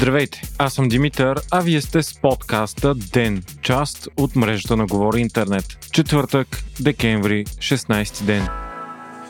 Здравейте, аз съм Димитър, а вие сте с подкаста ДЕН, част от мрежата на Говори Интернет. Четвъртък, декември, 16 ден.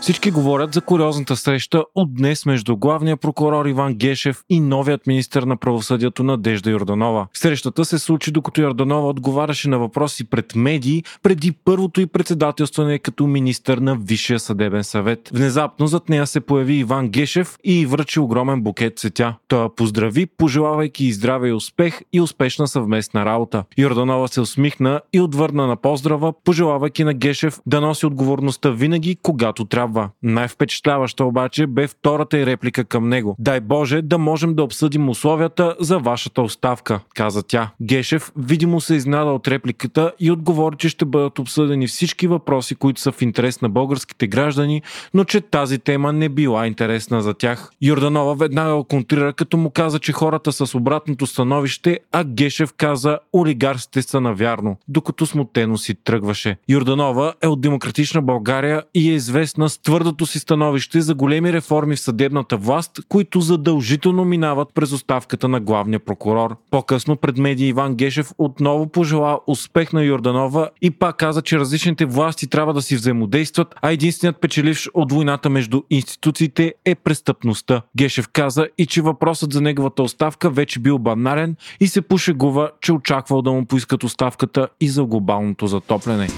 Всички говорят за куриозната среща от днес между главния прокурор Иван Гешев и новият министр на правосъдието Надежда Йорданова. Срещата се случи докато Йорданова отговаряше на въпроси пред медии преди първото и председателстване като министър на Висшия съдебен съвет. Внезапно зад нея се появи Иван Гешев и връчи огромен букет цветя. Той поздрави, пожелавайки и здраве и успех и успешна съвместна работа. Йорданова се усмихна и отвърна на поздрава, пожелавайки на Гешев да носи отговорността винаги, когато трябва трябва. Най-впечатляваща обаче бе втората и реплика към него. Дай Боже да можем да обсъдим условията за вашата оставка, каза тя. Гешев видимо се изнада от репликата и отговори, че ще бъдат обсъдени всички въпроси, които са в интерес на българските граждани, но че тази тема не била интересна за тях. Йорданова веднага контрира, като му каза, че хората с обратното становище, а Гешев каза олигарсите са навярно, докато смутено си тръгваше. Йорданова е от Демократична България и е известна с твърдото си становище за големи реформи в съдебната власт, които задължително минават през оставката на главния прокурор. По-късно пред медии Иван Гешев отново пожела успех на Йорданова и пак каза, че различните власти трябва да си взаимодействат, а единственият печеливш от войната между институциите е престъпността. Гешев каза и че въпросът за неговата оставка вече бил банален и се пошегува, че очаквал да му поискат оставката и за глобалното затопляне.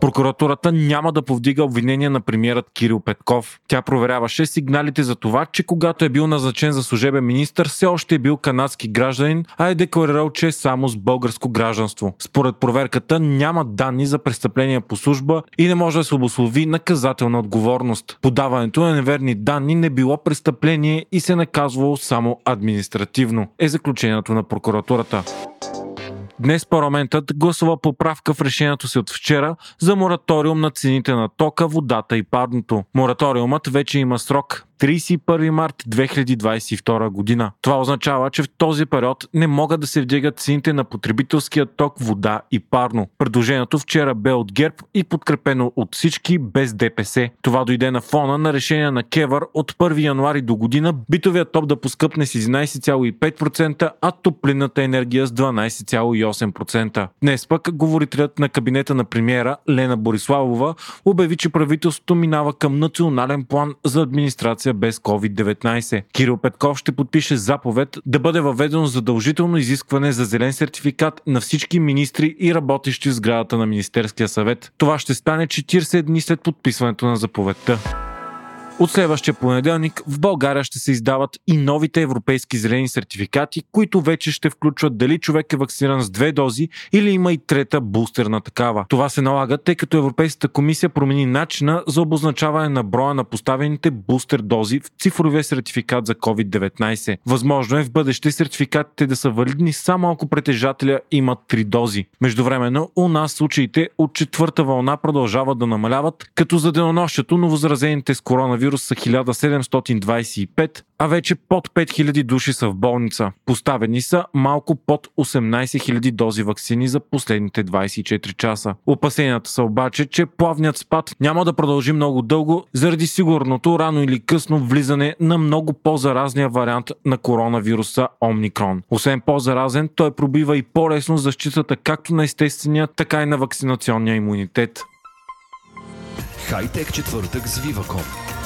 Прокуратурата няма да повдига обвинения на премиерът Кирил Петков. Тя проверяваше сигналите за това, че когато е бил назначен за служебен министр, все още е бил канадски гражданин, а е декларирал, че е само с българско гражданство. Според проверката няма данни за престъпления по служба и не може да се обослови наказателна отговорност. Подаването на неверни данни не било престъпление и се наказвало само административно, е заключението на прокуратурата. Днес парламентът гласува поправка в решението си от вчера за мораториум на цените на тока, водата и парното. Мораториумът вече има срок 31 март 2022 година. Това означава, че в този период не могат да се вдигат цените на потребителския ток, вода и парно. Предложението вчера бе от ГЕРБ и подкрепено от всички без ДПС. Това дойде на фона на решение на Кевър от 1 януари до година битовият топ да поскъпне с 11,5%, а топлинната енергия с 12,8%. Днес пък говорителят на кабинета на премиера Лена Бориславова обяви, че правителството минава към национален план за администрация вакцинация без COVID-19. Кирил Петков ще подпише заповед да бъде въведено задължително изискване за зелен сертификат на всички министри и работещи в сградата на Министерския съвет. Това ще стане 40 дни след подписването на заповедта. От следващия понеделник в България ще се издават и новите европейски зелени сертификати, които вече ще включват дали човек е вакциниран с две дози или има и трета бустерна такава. Това се налага, тъй като Европейската комисия промени начина за обозначаване на броя на поставените бустер дози в цифровия сертификат за COVID-19. Възможно е в бъдеще сертификатите да са валидни само ако притежателя имат три дози. Междувременно у нас случаите от четвърта вълна продължават да намаляват, като за денонощето новозаразените с коронавирус коронавирус са 1725, а вече под 5000 души са в болница. Поставени са малко под 18 000 дози вакцини за последните 24 часа. Опасенията са обаче, че плавният спад няма да продължи много дълго заради сигурното рано или късно влизане на много по-заразния вариант на коронавируса Омникрон. Освен по-заразен, той пробива и по-лесно защитата както на естествения, така и на вакцинационния имунитет. Хайтек четвъртък с Viva.com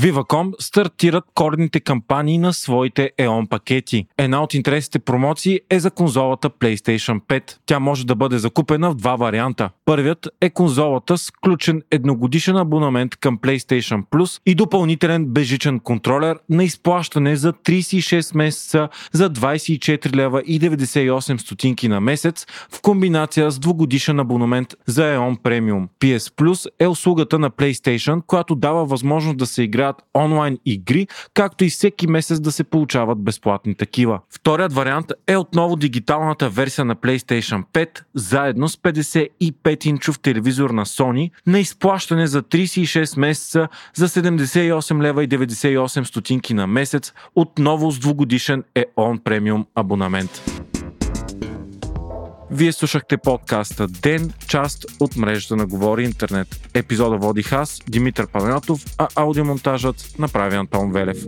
Viva.com стартират кордните кампании на своите EON пакети. Една от интересните промоции е за конзолата PlayStation 5. Тя може да бъде закупена в два варианта. Първият е конзолата с включен едногодишен абонамент към PlayStation Plus и допълнителен бежичен контролер на изплащане за 36 месеца за 24 лева и 98 стотинки на месец в комбинация с двугодишен абонамент за EON Premium. PS Plus е услугата на PlayStation, която дава възможност да се играят онлайн игри, както и всеки месец да се получават безплатни такива. Вторият вариант е отново дигиталната версия на PlayStation 5, заедно с 55-инчов телевизор на Sony на изплащане за 36 месеца за 78 лева и 98 стотинки на месец, отново с двугодишен EON Premium абонамент. Вие слушахте подкаста Ден, част от мрежата на Говори Интернет. Епизода водих аз, Димитър Панатов, а аудиомонтажът направи Антон Велев.